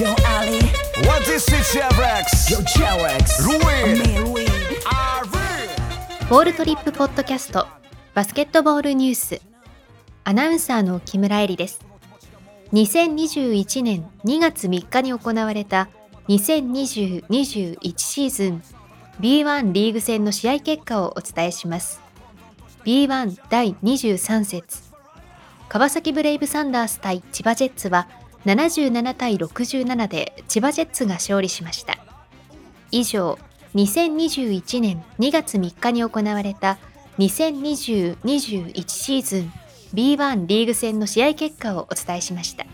Yo Ali, What is it, Chevrex? yo Louis. Ari. ボールトリップポッドキャスト。バスケットボールニュース。アナウンサーの木村恵里です。2021年2月3日に行われた2020-21シーズン B1 リーグ戦の試合結果をお伝えします。B1 第23節。川崎ブレイブサンダース対千葉ジェッツは77対67で千葉ジェッツが勝利しました以上2021年2月3日に行われた2020-21シーズン B1 リーグ戦の試合結果をお伝えしました。